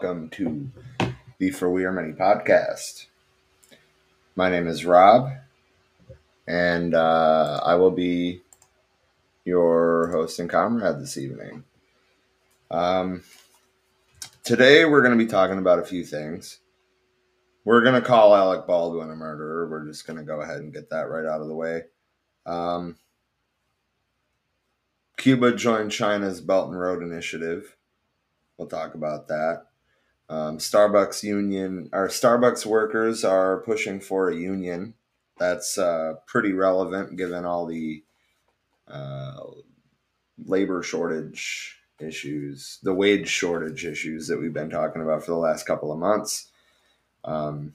Welcome to the For We Are Many podcast. My name is Rob, and uh, I will be your host and comrade this evening. Um, today, we're going to be talking about a few things. We're going to call Alec Baldwin a murderer. We're just going to go ahead and get that right out of the way. Um, Cuba joined China's Belt and Road Initiative. We'll talk about that. Um, Starbucks union, our Starbucks workers are pushing for a union. That's uh, pretty relevant given all the uh, labor shortage issues, the wage shortage issues that we've been talking about for the last couple of months. Um,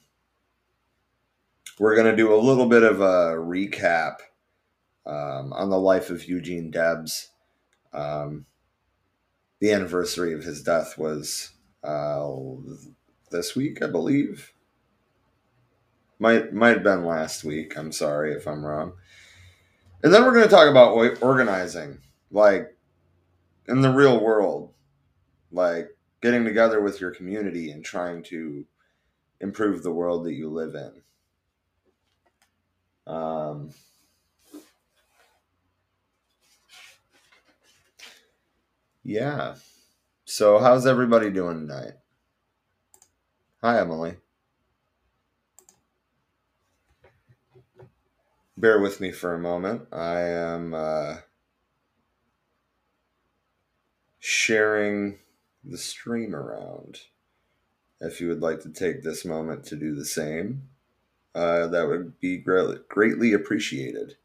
we're going to do a little bit of a recap um, on the life of Eugene Debs. Um, the anniversary of his death was uh, this week, I believe. Might might have been last week. I'm sorry if I'm wrong. And then we're going to talk about organizing, like in the real world, like getting together with your community and trying to improve the world that you live in. Um, Yeah. So, how's everybody doing tonight? Hi, Emily. Bear with me for a moment. I am uh, sharing the stream around. If you would like to take this moment to do the same, uh, that would be greatly, greatly appreciated.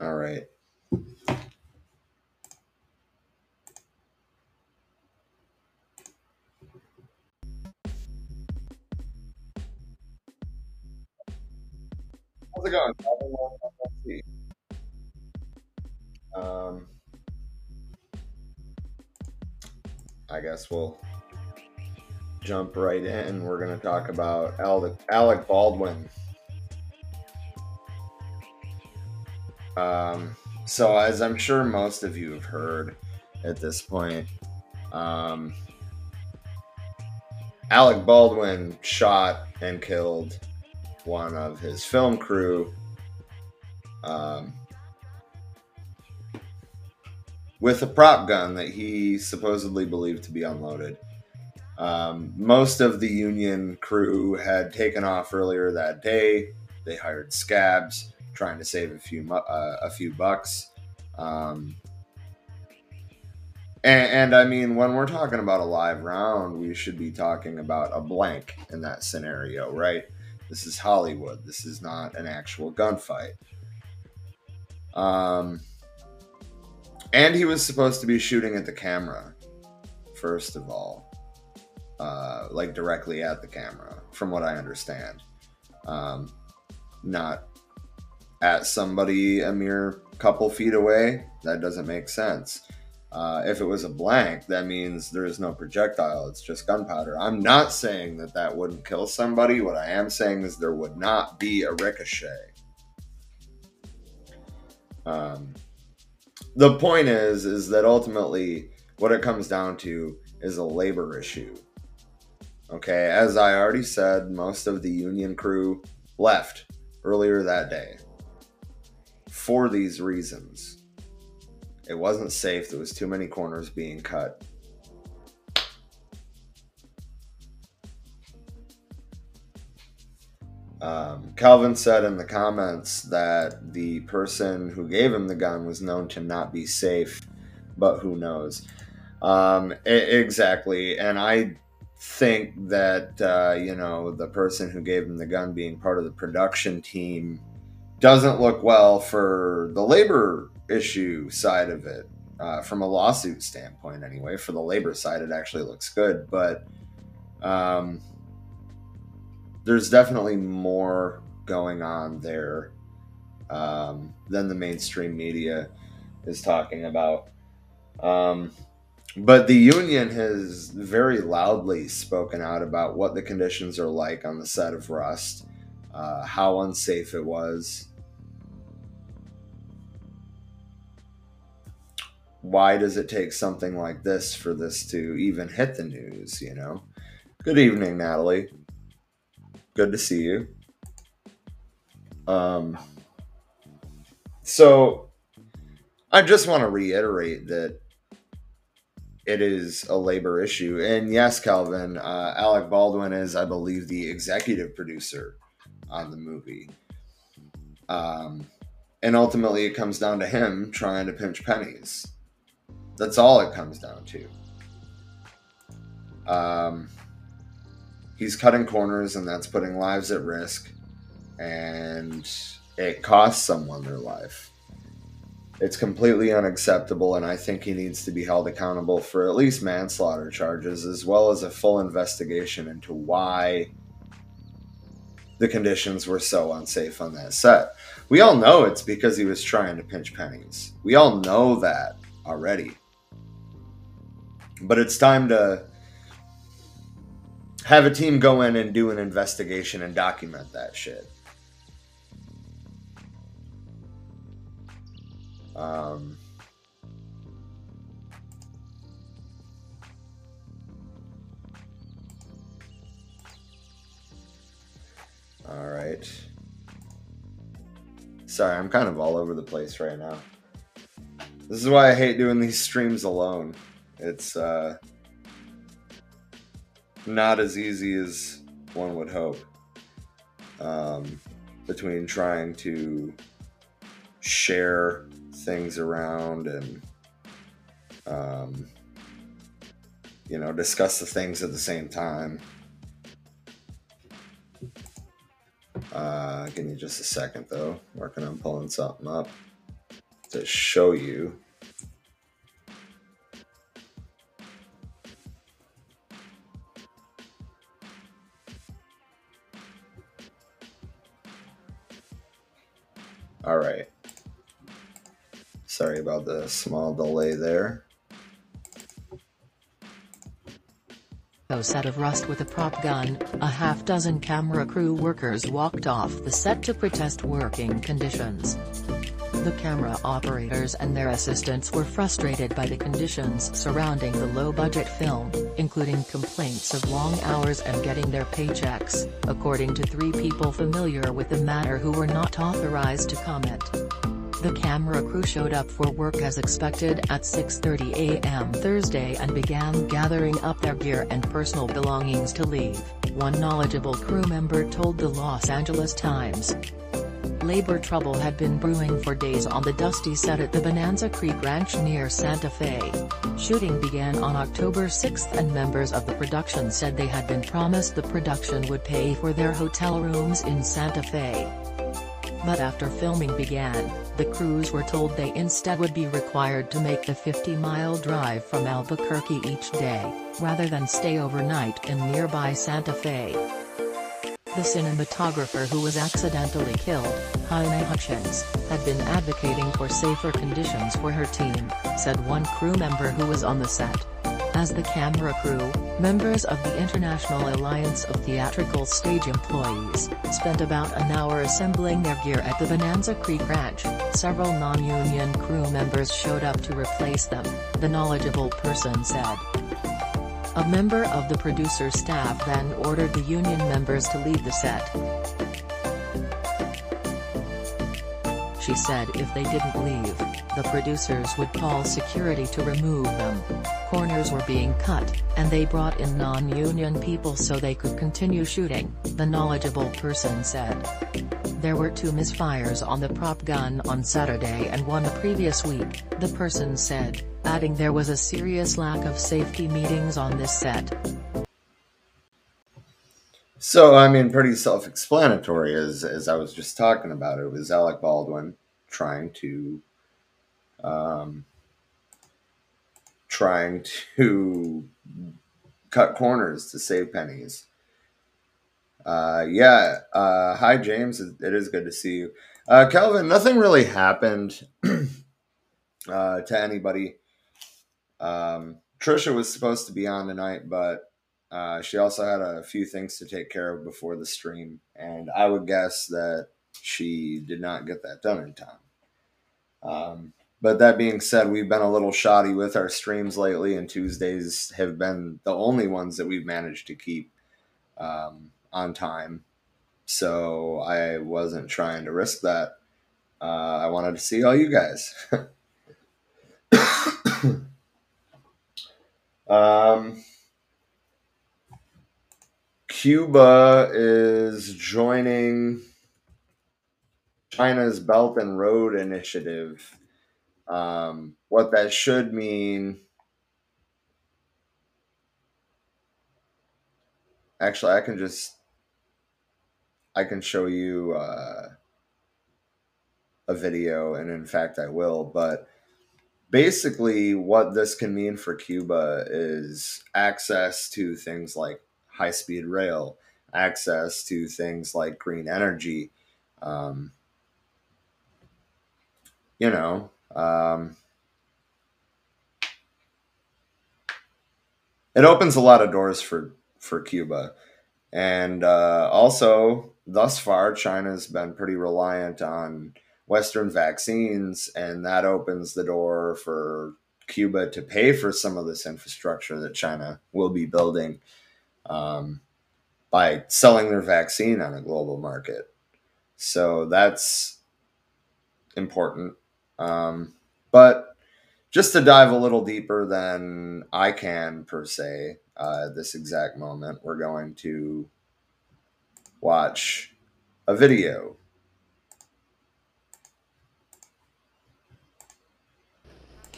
All right. How's it going? Um, I guess we'll jump right in. We're going to talk about Alec Baldwin. Um, so, as I'm sure most of you have heard at this point, um, Alec Baldwin shot and killed one of his film crew um, with a prop gun that he supposedly believed to be unloaded. Um, most of the Union crew had taken off earlier that day. They hired scabs trying to save a few uh, a few bucks. Um, and, and, I mean, when we're talking about a live round, we should be talking about a blank in that scenario, right? This is Hollywood. This is not an actual gunfight. Um, and he was supposed to be shooting at the camera, first of all, uh, like directly at the camera, from what I understand. Um, not at somebody a mere couple feet away, that doesn't make sense. Uh, if it was a blank, that means there is no projectile. It's just gunpowder. I'm not saying that that wouldn't kill somebody. What I am saying is there would not be a ricochet. Um, the point is, is that ultimately what it comes down to is a labor issue. Okay, as I already said, most of the union crew left earlier that day for these reasons. It wasn't safe. There was too many corners being cut. Um, Calvin said in the comments that the person who gave him the gun was known to not be safe, but who knows? Um, exactly. And I think that, uh, you know, the person who gave him the gun being part of the production team doesn't look well for the labor issue side of it. Uh, from a lawsuit standpoint, anyway, for the labor side, it actually looks good, but um, there's definitely more going on there um, than the mainstream media is talking about. Um, but the union has very loudly spoken out about what the conditions are like on the set of Rust, uh, how unsafe it was. Why does it take something like this for this to even hit the news, you know? Good evening, Natalie. Good to see you. Um, so I just want to reiterate that it is a labor issue. And yes, Calvin, uh, Alec Baldwin is, I believe, the executive producer on the movie. Um, and ultimately, it comes down to him trying to pinch pennies. That's all it comes down to. Um, he's cutting corners, and that's putting lives at risk. And it costs someone their life. It's completely unacceptable, and I think he needs to be held accountable for at least manslaughter charges, as well as a full investigation into why the conditions were so unsafe on that set. We all know it's because he was trying to pinch pennies. We all know that already. But it's time to have a team go in and do an investigation and document that shit. Um, all right. Sorry, I'm kind of all over the place right now. This is why I hate doing these streams alone. It's uh, not as easy as one would hope. Um, between trying to share things around and um, you know discuss the things at the same time uh, give me just a second though working on pulling something up to show you all right Sorry about the small delay there. A set of Rust with a prop gun, a half dozen camera crew workers walked off the set to protest working conditions. The camera operators and their assistants were frustrated by the conditions surrounding the low-budget film, including complaints of long hours and getting their paychecks, according to three people familiar with the matter who were not authorized to comment. The camera crew showed up for work as expected at 6.30 a.m. Thursday and began gathering up their gear and personal belongings to leave, one knowledgeable crew member told the Los Angeles Times. Labor trouble had been brewing for days on the dusty set at the Bonanza Creek Ranch near Santa Fe. Shooting began on October 6 and members of the production said they had been promised the production would pay for their hotel rooms in Santa Fe. But after filming began, the crews were told they instead would be required to make the 50-mile drive from Albuquerque each day, rather than stay overnight in nearby Santa Fe. The cinematographer who was accidentally killed, Halyna Hutchins, had been advocating for safer conditions for her team, said one crew member who was on the set. As the camera crew, members of the International Alliance of Theatrical Stage Employees, spent about an hour assembling their gear at the Bonanza Creek Ranch, several non-union crew members showed up to replace them, the knowledgeable person said. A member of the producer's staff then ordered the union members to leave the set. She said if they didn't leave, the producers would call security to remove them. Corners were being cut, and they brought in non-union people so they could continue shooting, the knowledgeable person said. There were two misfires on the prop gun on Saturday and one the previous week, the person said, adding there was a serious lack of safety meetings on this set. So, I mean, pretty self explanatory as, as I was just talking about. It was Alec Baldwin trying to um, trying to cut corners to save pennies. Uh, yeah. Uh, hi, James. It is good to see you. Uh, Kelvin, nothing really happened uh, to anybody. Um, Trisha was supposed to be on tonight, but uh, she also had a few things to take care of before the stream, and I would guess that she did not get that done in time. Um, but that being said, we've been a little shoddy with our streams lately, and Tuesdays have been the only ones that we've managed to keep um, on time. So I wasn't trying to risk that. Uh, I wanted to see all you guys. um, Cuba is joining China's Belt and Road Initiative. Um, what that should mean. Actually, I can just I can show you uh, a video, and in fact, I will. But basically, what this can mean for Cuba is access to things like high speed rail, access to things like green energy. Um, you know, um, it opens a lot of doors for for Cuba, and uh, also thus far, China's been pretty reliant on Western vaccines, and that opens the door for Cuba to pay for some of this infrastructure that China will be building um, by selling their vaccine on a global market. So that's important. Um, but just to dive a little deeper than I can per se, uh, this exact moment, we're going to watch a video.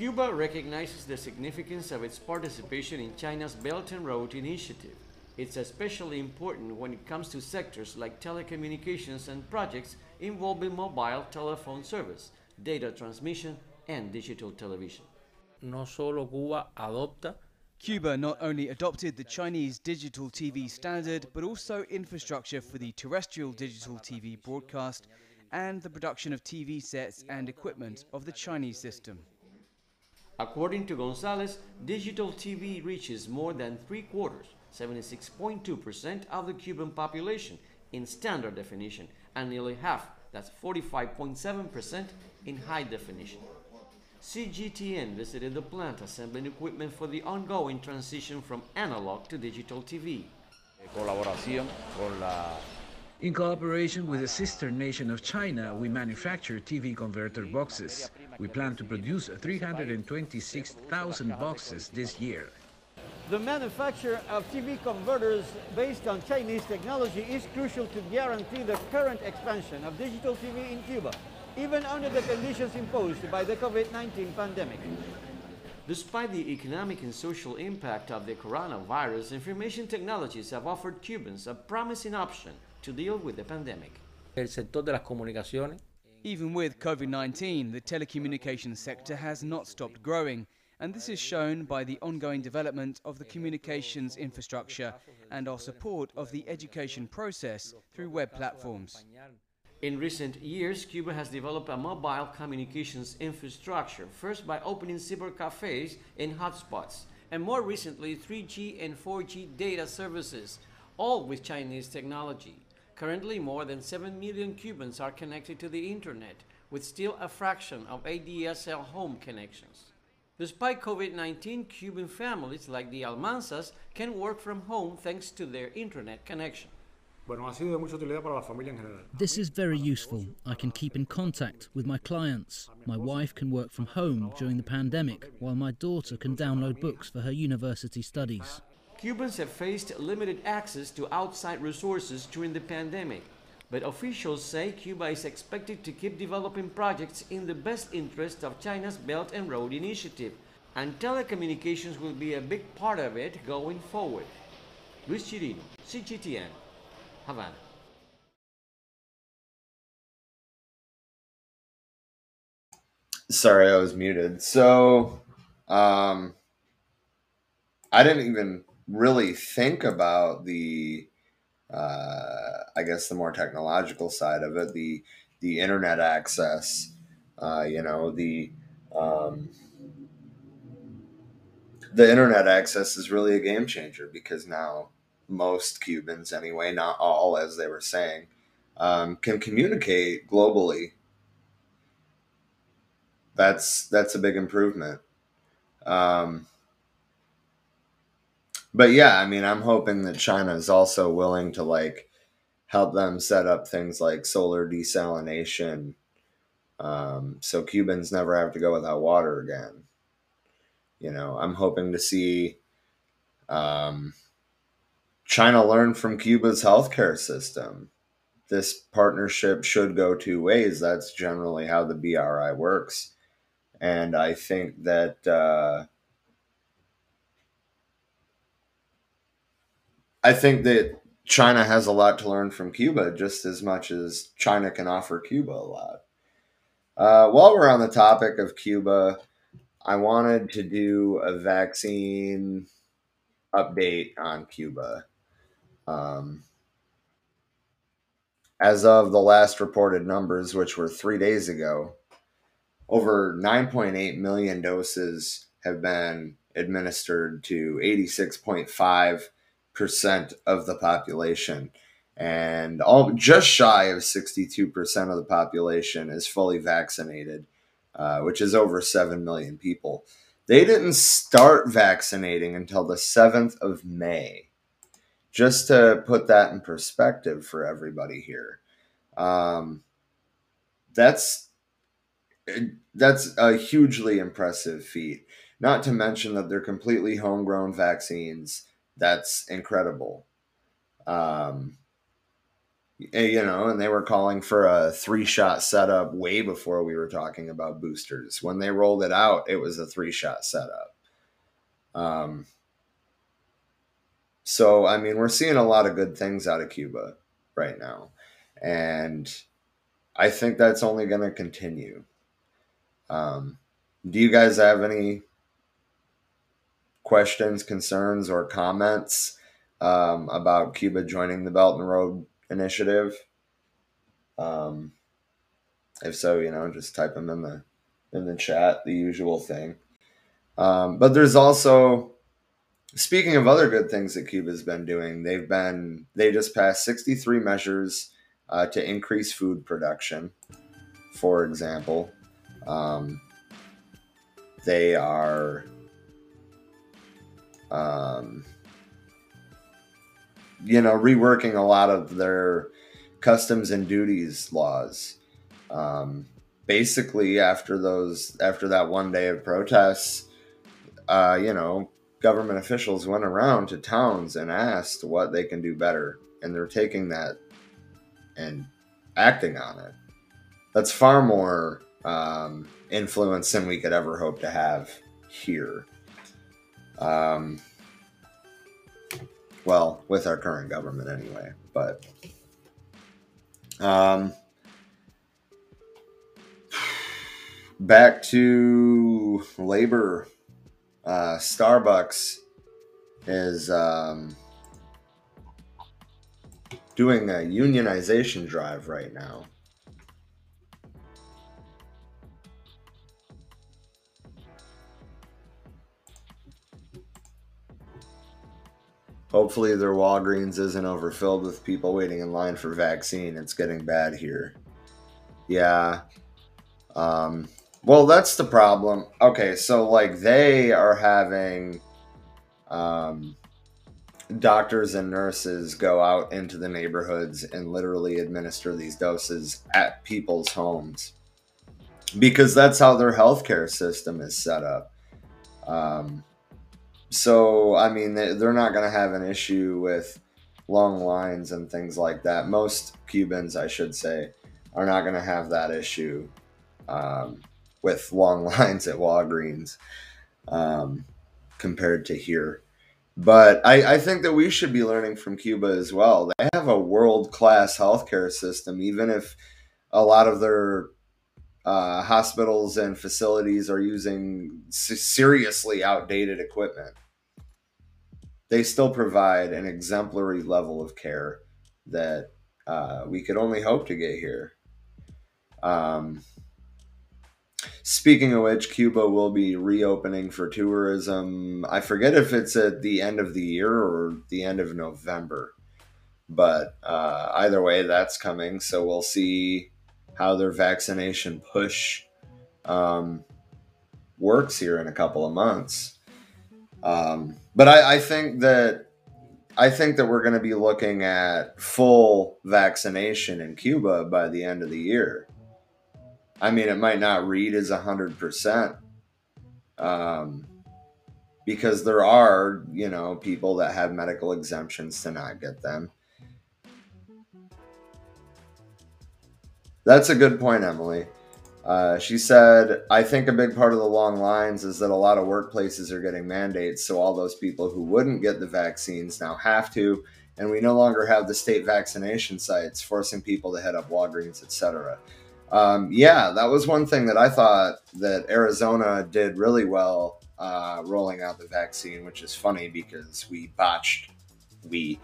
Cuba recognizes the significance of its participation in China's Belt and Road Initiative. It's especially important when it comes to sectors like telecommunications and projects involving mobile telephone service, data transmission, and digital television. No solo Cuba adopta Cuba not only adopted the Chinese digital TV standard, but also infrastructure for the terrestrial digital TV broadcast and the production of TV sets and equipment of the Chinese system. According to Gonzalez, digital TV reaches more than three quarters, 76.2% of the Cuban population in standard definition, and nearly half, that's 45.7%, in high definition. CGTN visited the plant assembling equipment for the ongoing transition from analog to digital TV. In collaboration with the sister nation of China, we manufacture TV converter boxes. We plan to produce 326,000 boxes this year. The manufacture of TV converters based on Chinese technology is crucial to guarantee the current expansion of digital TV in Cuba even under the conditions imposed by the COVID-19 pandemic. Despite the economic and social impact of the coronavirus, information technologies have offered Cubans a promising option to deal with the pandemic. El sector de las comunicaciones Even with COVID-19, the telecommunications sector has not stopped growing, and this is shown by the ongoing development of the communications infrastructure and our support of the education process through web platforms. In recent years, Cuba has developed a mobile communications infrastructure, first by opening cybercafes in hotspots, and more recently 3G and 4G data services, all with Chinese technology. Currently, more than 7 million Cubans are connected to the internet, with still a fraction of ADSL home connections. Despite COVID 19, Cuban families like the Almanzas can work from home thanks to their internet connection. This is very useful. I can keep in contact with my clients. My wife can work from home during the pandemic, while my daughter can download books for her university studies. Cubans have faced limited access to outside resources during the pandemic, but officials say Cuba is expected to keep developing projects in the best interest of China's Belt and Road Initiative, and telecommunications will be a big part of it going forward. Luis Chirino, CGTN. Havana. Sorry, I was muted. So, um, I didn't even really think about the uh, I guess the more technological side of it, the the internet access, uh, you know, the um, the internet access is really a game changer because now most Cubans, anyway, not all, as they were saying, um, can communicate globally. That's that's a big improvement. Um, but yeah, I mean, I'm hoping that China is also willing to like help them set up things like solar desalination, um, so Cubans never have to go without water again. You know, I'm hoping to see um, China learn from Cuba's healthcare system. This partnership should go two ways. That's generally how the BRI works. And I think that uh, I think that China has a lot to learn from Cuba, just as much as China can offer Cuba a lot. Uh, while we're on the topic of Cuba, I wanted to do a vaccine update on Cuba. Um, as of the last reported numbers, which were three days ago, over 9.8 million doses have been administered to 86.5 percent of the population, and all just shy of 62 percent of the population is fully vaccinated, uh, which is over seven million people. They didn't start vaccinating until the 7th of May. Just to put that in perspective for everybody here, um, that's that's a hugely impressive feat. Not to mention that they're completely homegrown vaccines that's incredible. Um, you know, and they were calling for a three shot setup way before we were talking about boosters. When they rolled it out, it was a three shot setup. Um, so, I mean, we're seeing a lot of good things out of Cuba right now. And I think that's only going to continue. Um, do you guys have any questions, concerns, or comments um, about Cuba joining the Belt and Road Initiative. Um, if so, you know, just type them in the in the chat, the usual thing. Um, but there's also, speaking of other good things that Cuba's been doing, they've been they just passed 63 measures uh, to increase food production. For example, um, they are um, you know, reworking a lot of their customs and duties laws. Um, basically, after those, after that one day of protests, uh, you know, government officials went around to towns and asked what they can do better, and they're taking that and acting on it. That's far more um, influence than we could ever hope to have here. Um, well, with our current government anyway, but um, back to labor. Uh, Starbucks is um, doing a unionization drive right now. Hopefully, their Walgreens isn't overfilled with people waiting in line for vaccine. It's getting bad here. Yeah. Um, well, that's the problem. Okay, so like they are having um, doctors and nurses go out into the neighborhoods and literally administer these doses at people's homes because that's how their healthcare system is set up. Um, so, I mean, they're not going to have an issue with long lines and things like that. Most Cubans, I should say, are not going to have that issue um, with long lines at Walgreens um, compared to here. But I, I, think that we should be learning from Cuba as well. They have a world class healthcare system, even if a lot of their uh, hospitals and facilities are using seriously outdated equipment they still provide an exemplary level of care that uh, we could only hope to get here. Um, speaking of which, Cuba will be reopening for tourism. I forget if it's at the end of the year or the end of November, but uh, either way, that's coming. So we'll see how their vaccination push um, works here in a couple of months. Um, but I, I think that I think that we're going to be looking at full vaccination in Cuba by the end of the year. I mean, it might not read as 100%. Um, because there are, you know, people that have medical exemptions to not get them. That's a good point, Emily. Uh, she said, I think a big part of the long lines is that a lot of workplaces are getting mandates, so all those people who wouldn't get the vaccines now have to, and we no longer have the state vaccination sites forcing people to head up Walgreens, etc. Um, yeah, that was one thing that I thought that Arizona did really well uh, rolling out the vaccine, which is funny because we botched we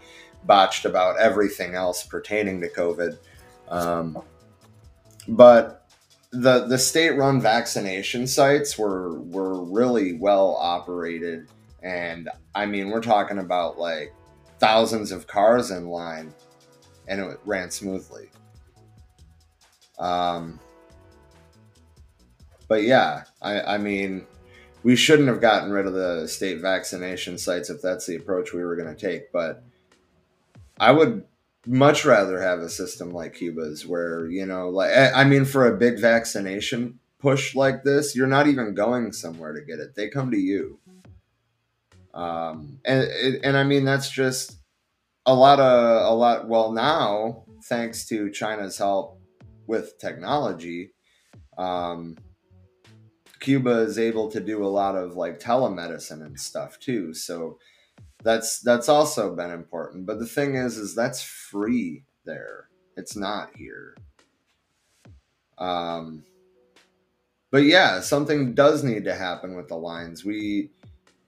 botched about everything else pertaining to COVID. Um, but the the state run vaccination sites were were really well operated. And i mean we're talking about like thousands of cars in line and it ran smoothly. Um but yeah i i mean we shouldn't have gotten rid of the state vaccination sites if that's the approach we were going to take but i would much rather have a system like Cuba's where, you know, like, I mean, for a big vaccination push like this, you're not even going somewhere to get it. They come to you. Um, and, and I mean, that's just a lot of, a lot. Well, now, thanks to China's help with technology, um, Cuba is able to do a lot of like telemedicine and stuff too. So, that's that's also been important. But the thing is is that's free there. It's not here. Um but yeah something does need to happen with the lines we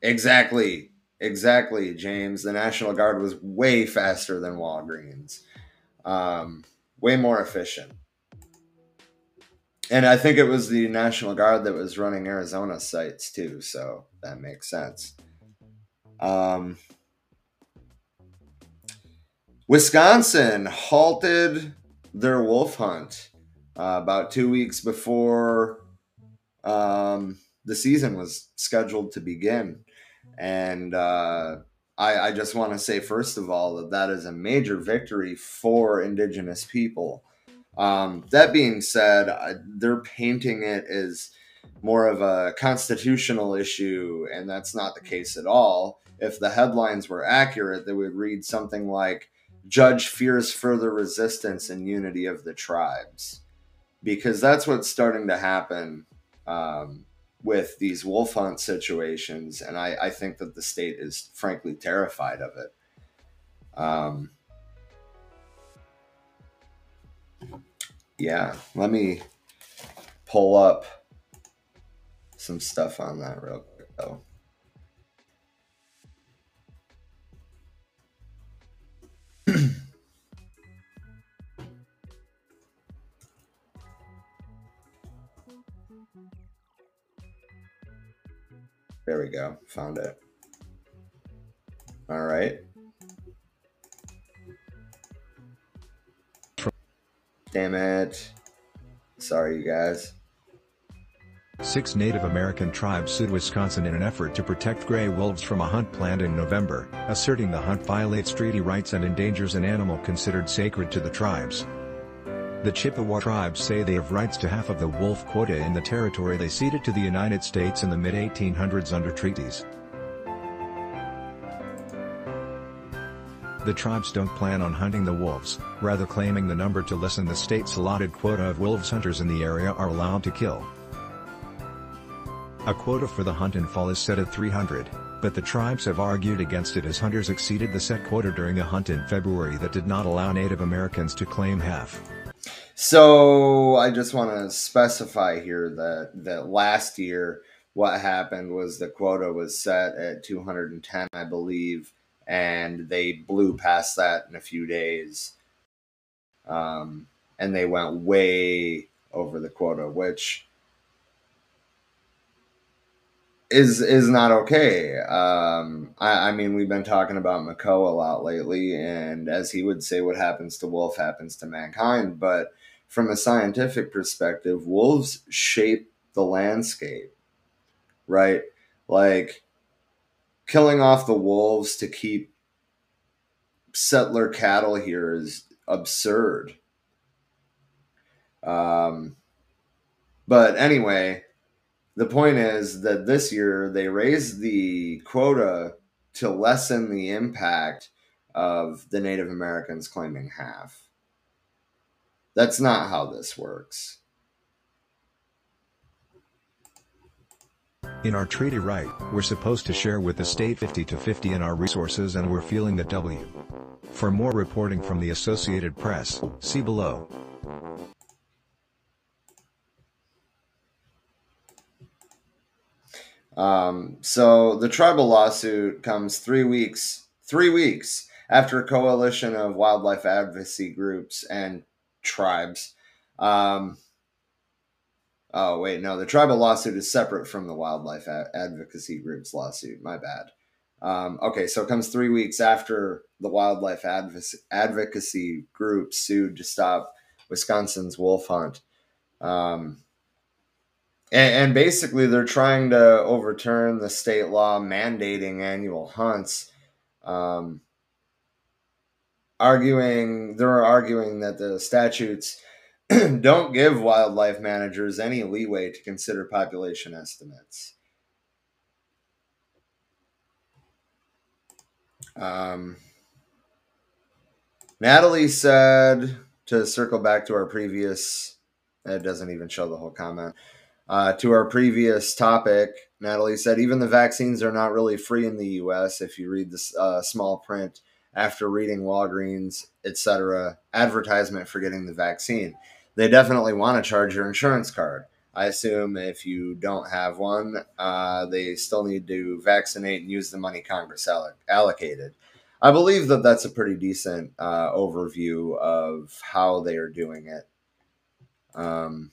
exactly exactly james. The national guard was way faster than walgreens. Um way more efficient. And i think it was the national guard that was running arizona sites too so that makes sense um, Wisconsin halted their wolf hunt uh, about two weeks before um, the season was scheduled to begin. And uh, I, I, just want to say, first of all, that that is a major victory for Indigenous people. Um, that being said, they're painting it as more of a constitutional issue, and that's not the case at all if the headlines were accurate, they would read something like Judge fears further resistance and unity of the tribes. Because that's what's starting to happen um, with these wolf hunt situations. And I, I, think that the state is frankly terrified of it. Um, yeah, let me pull up some stuff on that real quick, though. There we go. Found it. All right. Damn it. Sorry, you guys. Six Native American tribes sued Wisconsin in an effort to protect gray wolves from a hunt planned in November, asserting the hunt violates treaty rights and endangers an animal considered sacred to the tribes. The Chippewa tribes say they have rights to half of the wolf quota in the territory they ceded to the United States in the mid-1800s under treaties. The tribes don't plan on hunting the wolves, rather claiming the number to lessen the state's allotted quota of wolves hunters in the area are allowed to kill. A quota for the hunt in fall is set at 300, but the tribes have argued against it as hunters exceeded the set quota during a hunt in February that did not allow Native Americans to claim half. So I just want to specify here that that last year what happened was the quota was set at 210, I believe, and they blew past that in a few days. um, and they went way over the quota, which is is not okay. Um, I, I mean, we've been talking about Makoa a lot lately, and as he would say, what happens to wolf happens to mankind. But from a scientific perspective, wolves shape the landscape, right? Like killing off the wolves to keep settler cattle here is absurd. Um, but anyway, the point is that this year they raised the quota to lessen the impact of the Native Americans claiming half. That's not how this works. In our treaty right, we're supposed to share with the state 50 to 50 in our resources and we're feeling the W. For more reporting from the Associated Press, see below. Um, so the tribal lawsuit comes three weeks, three weeks after a coalition of wildlife advocacy groups and tribes. Um, oh wait, no, the tribal lawsuit is separate from the wildlife advocacy groups lawsuit. My bad. Um, okay, so it comes three weeks after the wildlife advocacy, advocacy group sued to stop Wisconsin's wolf hunt. Um, and, and basically, they're trying to overturn the state law mandating annual hunts. Um, arguing, they're arguing that the statutes don't give wildlife managers any leeway to consider population estimates. Um, Natalie said to circle back to our previous, it doesn't even show the whole comment. Uh, to our previous topic, Natalie said even the vaccines are not really free in the U.S. If you read this uh, small print after reading Walgreens, etc., advertisement for getting the vaccine, they definitely want to charge your insurance card. I assume if you don't have one, uh, they still need to vaccinate and use the money Congress alloc- allocated. I believe that that's a pretty decent uh, overview of how they are doing it. Um,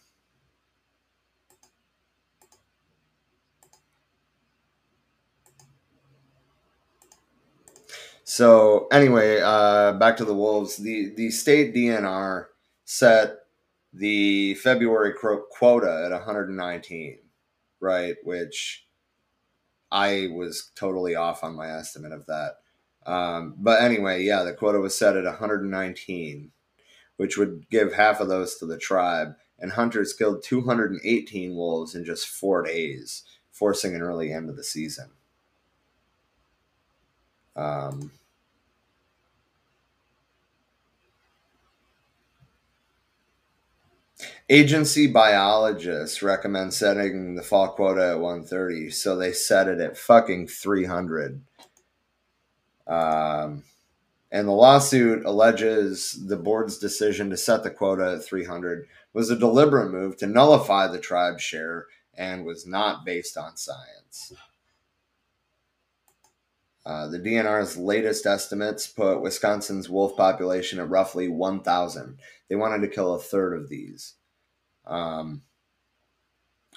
so anyway, uh, back to the wolves. The the state DNR set the February quota at 119, right? Which I was totally off on my estimate of that. Um, but anyway, yeah, the quota was set at 119, which would give half of those to the tribe. And hunters killed 218 wolves in just four days, forcing an early end of the season. Um, Agency biologists recommend setting the fall quota at 130, so they set it at fucking 300. Um, and the lawsuit alleges the board's decision to set the quota at 300 was a deliberate move to nullify the tribe's share and was not based on science. Uh, the DNR's latest estimates put Wisconsin's wolf population at roughly 1,000. They wanted to kill a third of these. Um,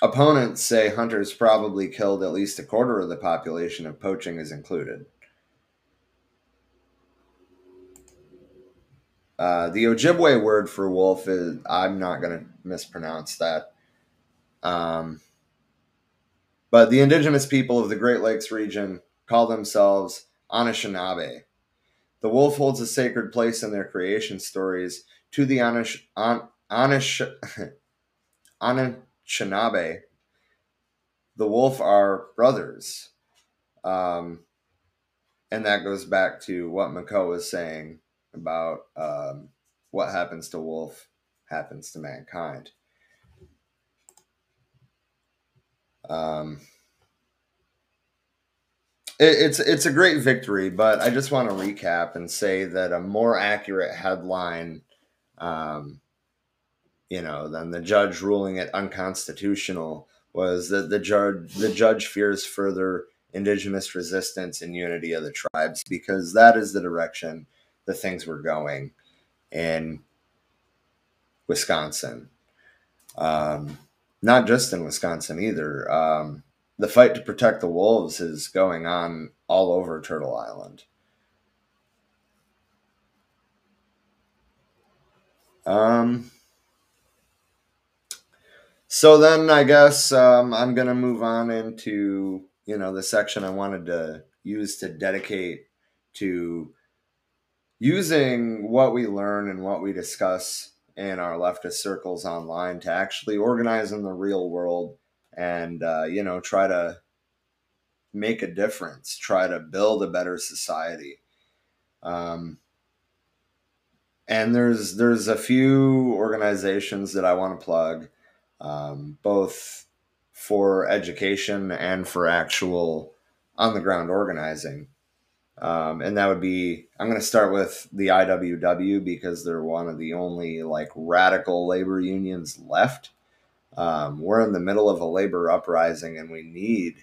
opponents say hunters probably killed at least a quarter of the population if poaching is included. Uh, the Ojibwe word for wolf is, I'm not going to mispronounce that. Um, but the indigenous people of the Great Lakes region call themselves Anishinaabe. The wolf holds a sacred place in their creation stories to the Anish, An, Anish, Anishinaabe, the wolf are brothers. Um, and that goes back to what Mako was saying about um, what happens to wolf happens to mankind. Um, it's it's a great victory, but I just want to recap and say that a more accurate headline um, you know, then the judge ruling it unconstitutional was that the judge the judge fears further indigenous resistance and unity of the tribes because that is the direction the things were going. in Wisconsin. Um, not just in Wisconsin either. Um, the fight to protect the wolves is going on all over Turtle Island. Um, so then I guess um, I'm going to move on into, you know, the section I wanted to use to dedicate to using what we learn and what we discuss in our leftist circles online to actually organize in the real world and, uh, you know, try to make a difference, try to build a better society. Um, and there's there's a few organizations that I want to plug, um, both for education and for actual on the ground organizing. Um, and that would be I'm going to start with the IWW because they're one of the only like radical labor unions left. Um, we're in the middle of a labor uprising, and we need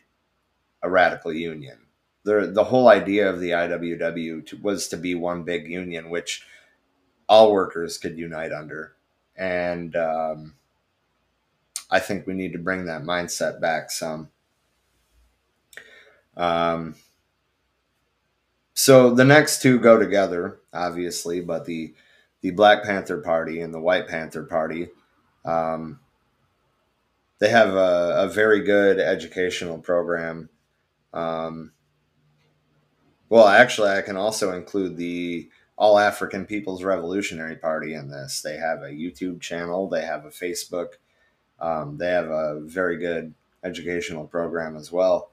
a radical union. The the whole idea of the IWW to, was to be one big union, which all workers could unite under. And um, I think we need to bring that mindset back some. Um, so the next two go together, obviously, but the the Black Panther Party and the White Panther Party, um, they have a, a, very good educational program. Um, well, actually, I can also include the all African People's Revolutionary Party in this. They have a YouTube channel, they have a Facebook, um, they have a very good educational program as well.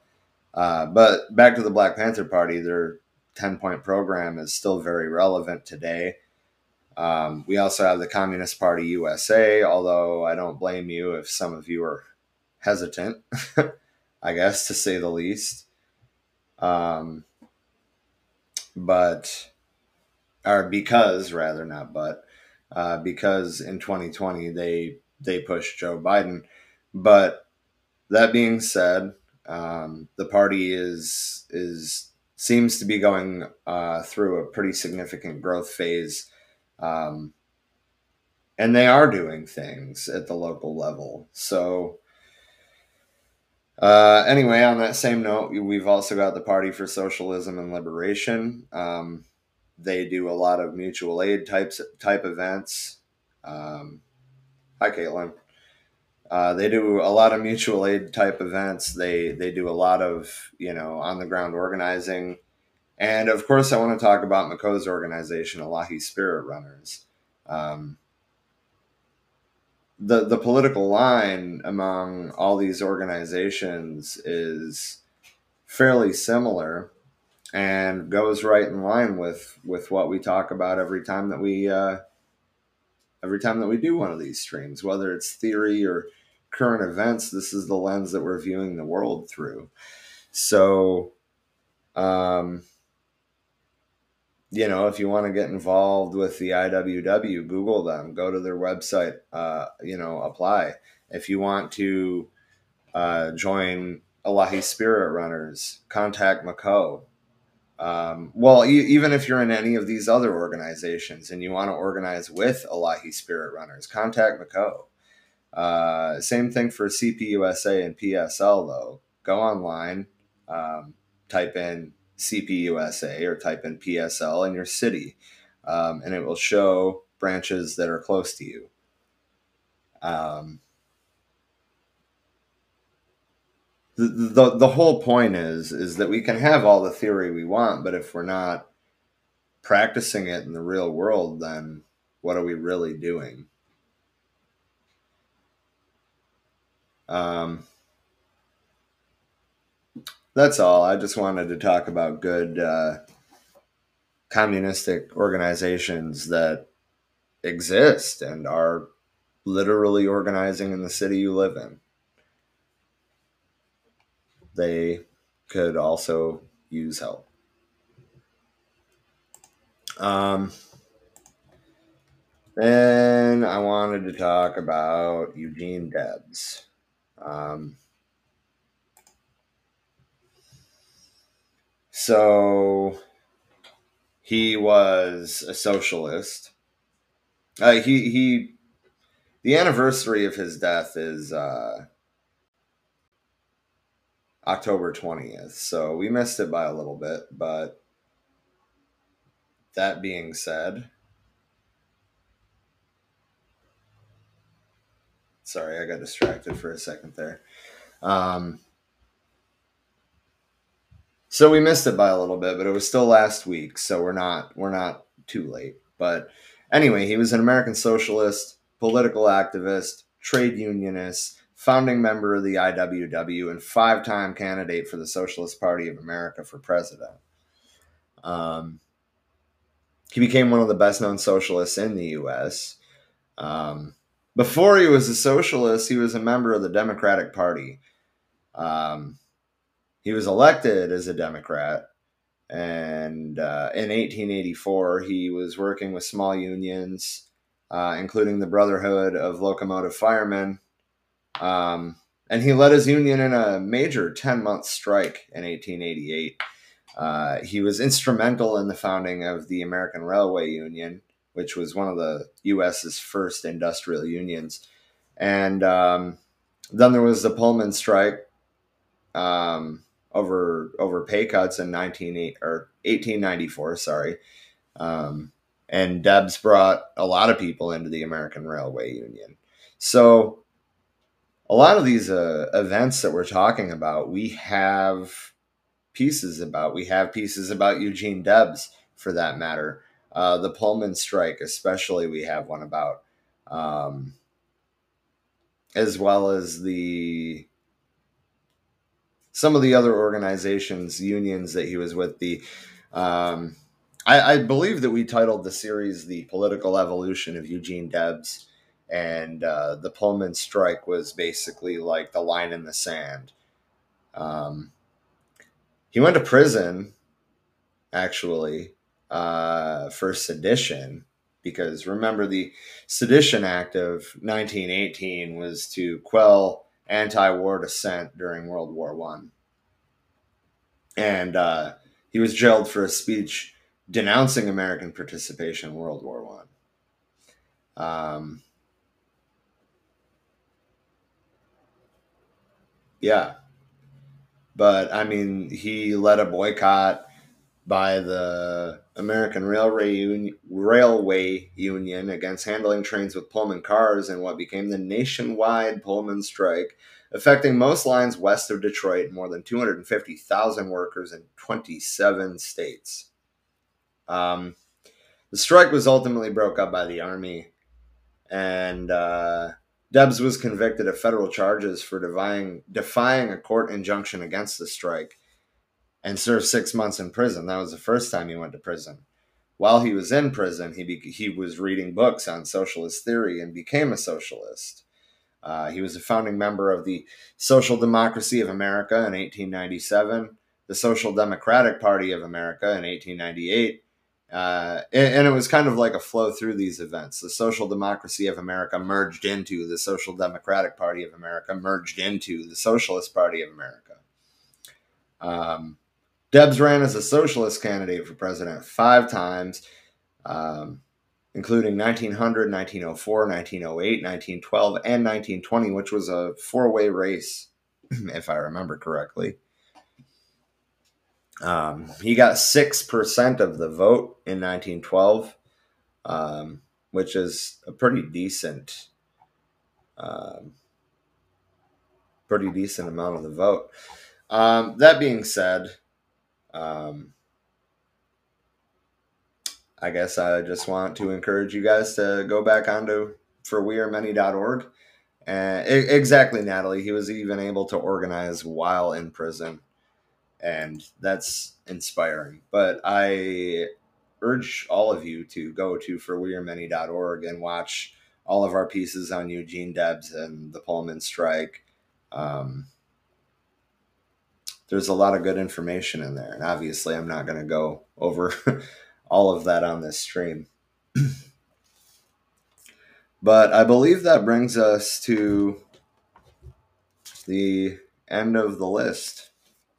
Uh, but back to the Black Panther Party, their 10 point program is still very relevant today. Um, we also have the Communist Party USA, although I don't blame you if some of you are hesitant, I guess, to say the least. Um, but or because rather not but uh, because in 2020 they they pushed Joe Biden. But that being said, um, the party is is seems to be going uh, through a pretty significant growth phase, um, and they are doing things at the local level. So. Uh, anyway, on that same note, we've also got the Party for Socialism and Liberation. Um, they do a lot of mutual aid types type events. Um, hi, Caitlin. Uh, they do a lot of mutual aid type events. They they do a lot of you know on the ground organizing, and of course, I want to talk about Mako's organization, Alahi Spirit Runners. Um, the the political line among all these organizations is fairly similar and goes right in line with with what we talk about every time that we uh, every time that we do one of these streams, whether it's theory or current events. This is the lens that we're viewing the world through. So, um, you know, if you want to get involved with the IWW, Google them, go to their website, uh, you know, apply. If you want to uh, join Elahi Spirit Runners, contact Mako. Um, well, e- even if you're in any of these other organizations and you want to organize with Elahi Spirit Runners, contact Mako. Uh, same thing for CPUSA and PSL, though. Go online, um, type in CPUSA or type in PSL in your city, um, and it will show branches that are close to you. Um, the, the the whole point is is that we can have all the theory we want, but if we're not practicing it in the real world, then what are we really doing? Um, that's all. I just wanted to talk about good uh, communistic organizations that exist and are literally organizing in the city you live in they could also use help. Um, then I wanted to talk about Eugene Debs. Um, so he was a socialist. Uh, he he the anniversary of his death is uh, October 20th. So we missed it by a little bit. But that being said, sorry, I got distracted for a second there. Um, so we missed it by a little bit, but it was still last week, so we're not we're not too late. But anyway, he was an American socialist, political activist, trade unionist, founding member of the IWW, and five-time candidate for the Socialist Party of America for president. Um, he became one of the best-known socialists in the U.S. Um, before he was a socialist, he was a member of the Democratic Party. Um, he was elected as a Democrat. And uh, in 1884, he was working with small unions, uh, including the Brotherhood of Locomotive Firemen. Um, and he led his union in a major 10 month strike in 1888. Uh, he was instrumental in the founding of the American Railway Union, which was one of the U.S.'s first industrial unions. And um, then there was the Pullman strike, um, over over pay cuts in 19 or 1894 sorry. Um, and debs brought a lot of people into the american railway union. So a lot of these uh, events that we're talking about we have pieces about we have pieces about eugene debs for that matter. Uh, the pullman strike especially we have one about um, as well as the some of the other organizations, unions that he was with. The um, I, I, believe that we titled the series "The Political Evolution of Eugene Debs," and uh, the Pullman strike was basically like the line in the sand. Um, he went to prison, actually, uh, for sedition because remember the Sedition Act of 1918 was to quell anti-war dissent during World War One, and uh, he was jailed for a speech denouncing American participation in World War One. Um, yeah, but I mean, he led a boycott by the American Railway Union, Railway Union against handling trains with Pullman cars in what became the nationwide Pullman strike, affecting most lines west of Detroit, more than 250,000 workers in 27 states. Um, the strike was ultimately broke up by the Army, and uh, Debs was convicted of federal charges for defying, defying a court injunction against the strike and served six months in prison. That was the first time he went to prison. While he was in prison, he be- he was reading books on socialist theory and became a socialist. Uh, he was a founding member of the Social Democracy of America in 1897, the Social Democratic Party of America in 1898. Uh, and, and, it was kind of like a flow through these events. The Social Democracy of America merged into the Social Democratic Party of America, merged into the Socialist Party of America. Um, Debs ran as a socialist candidate for president five times, um, including 1900, 1904, 1908, 1912, and 1920, which was a four way race, if I remember correctly. Um, he got 6% of the vote in 1912, um, which is a pretty decent. Um, pretty decent amount of the vote. Um, that being said, um, I guess I just want to encourage you guys to go back onto forwearemany.org. And exactly, Natalie. He was even able to organize while in prison, and that's inspiring. But I urge all of you to go to forwearemany.org and watch all of our pieces on Eugene Debs and the Pullman strike. Um, there's a lot of good information in there. And obviously, I'm not going to go over all of that on this stream. but I believe that brings us to the end of the list.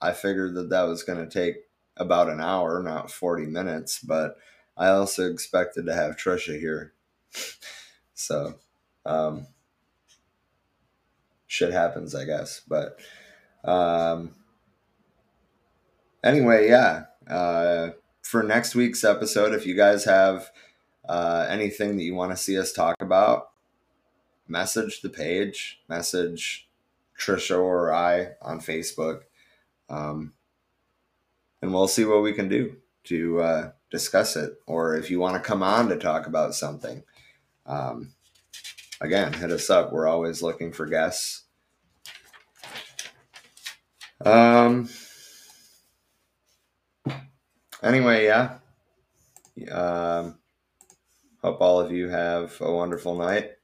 I figured that that was going to take about an hour, not 40 minutes, but I also expected to have Trisha here. so, um, shit happens, I guess. But um, anyway, yeah. Uh, for next week's episode, if you guys have uh, anything that you want to see us talk about, message the page, message Trisha or I on Facebook, um, and we'll see what we can do to uh, discuss it. Or if you want to come on to talk about something, um, again, hit us up. We're always looking for guests. Um. Anyway, yeah. Um. Hope all of you have a wonderful night.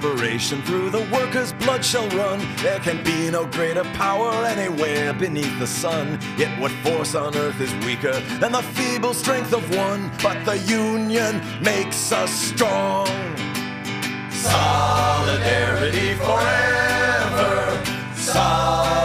through the workers' blood shall run. There can be no greater power anywhere beneath the sun. Yet what force on earth is weaker than the feeble strength of one? But the union makes us strong. Solidarity forever. Solidarity.